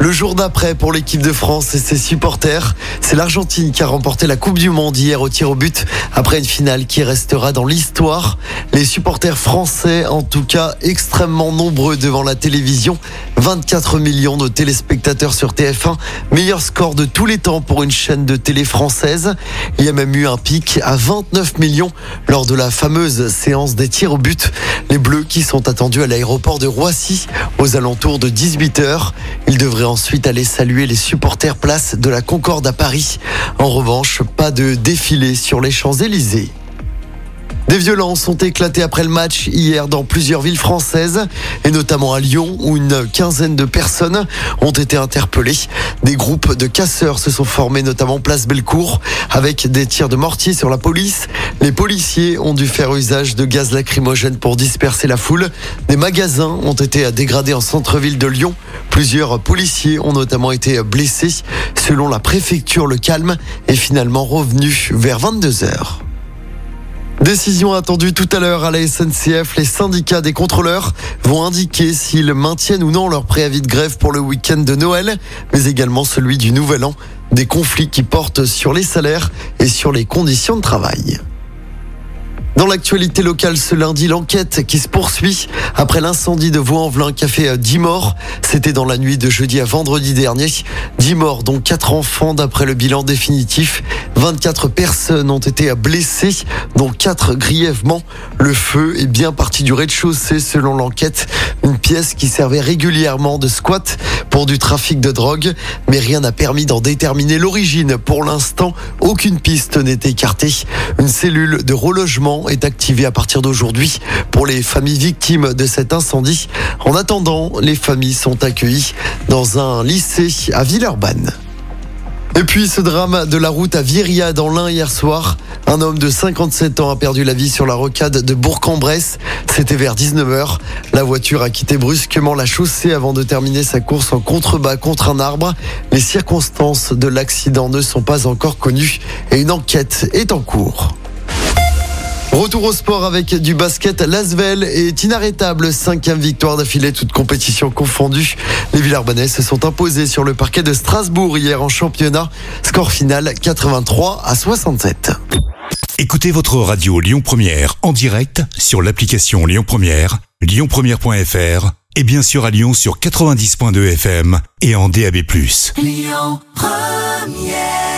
Le jour d'après pour l'équipe de France et ses supporters, c'est l'Argentine qui a remporté la Coupe du Monde hier au tir au but après une finale qui restera dans l'histoire. Les supporters français, en tout cas extrêmement nombreux devant la télévision, 24 millions de téléspectateurs sur TF1, meilleur score de tous les temps pour une chaîne de télé française. Il y a même eu un pic à 29 millions lors de la fameuse séance des tirs au but. Les Bleus qui sont attendus à l'aéroport de Roissy aux alentours de 18h. Ils devraient ensuite aller saluer les supporters place de la Concorde à Paris. En revanche, pas de défilé sur les Champs-Élysées. Des violences ont éclaté après le match hier dans plusieurs villes françaises et notamment à Lyon où une quinzaine de personnes ont été interpellées. Des groupes de casseurs se sont formés notamment place Bellecour avec des tirs de mortier sur la police. Les policiers ont dû faire usage de gaz lacrymogène pour disperser la foule. Des magasins ont été dégradés en centre-ville de Lyon. Plusieurs policiers ont notamment été blessés. Selon la préfecture, le calme est finalement revenu vers 22 heures. Décision attendue tout à l'heure à la SNCF. Les syndicats des contrôleurs vont indiquer s'ils maintiennent ou non leur préavis de grève pour le week-end de Noël, mais également celui du Nouvel An. Des conflits qui portent sur les salaires et sur les conditions de travail. Dans l'actualité locale ce lundi, l'enquête qui se poursuit après l'incendie de Vaux-en-Velin qui a fait 10 morts. C'était dans la nuit de jeudi à vendredi dernier. 10 morts, dont 4 enfants d'après le bilan définitif. 24 personnes ont été blessées, dont 4 grièvement. Le feu est bien parti du rez-de-chaussée selon l'enquête. Une pièce qui servait régulièrement de squat pour du trafic de drogue. Mais rien n'a permis d'en déterminer l'origine. Pour l'instant, aucune piste n'est écartée. Une cellule de relogement est activé à partir d'aujourd'hui pour les familles victimes de cet incendie. En attendant, les familles sont accueillies dans un lycée à Villeurbanne. Et puis ce drame de la route à Viria dans l'Ain hier soir. Un homme de 57 ans a perdu la vie sur la rocade de Bourg-en-Bresse. C'était vers 19h. La voiture a quitté brusquement la chaussée avant de terminer sa course en contrebas contre un arbre. Les circonstances de l'accident ne sont pas encore connues et une enquête est en cours. Retour au sport avec du basket. L'Asvel est inarrêtable. Cinquième victoire d'affilée, toute compétition confondue. Les Villarbannais se sont imposés sur le parquet de Strasbourg hier en championnat. Score final 83 à 67. Écoutez votre radio Lyon Première en direct sur l'application Lyon Première, lyonpremière.fr et bien sûr à Lyon sur 90.2 FM et en DAB+. Lyon Première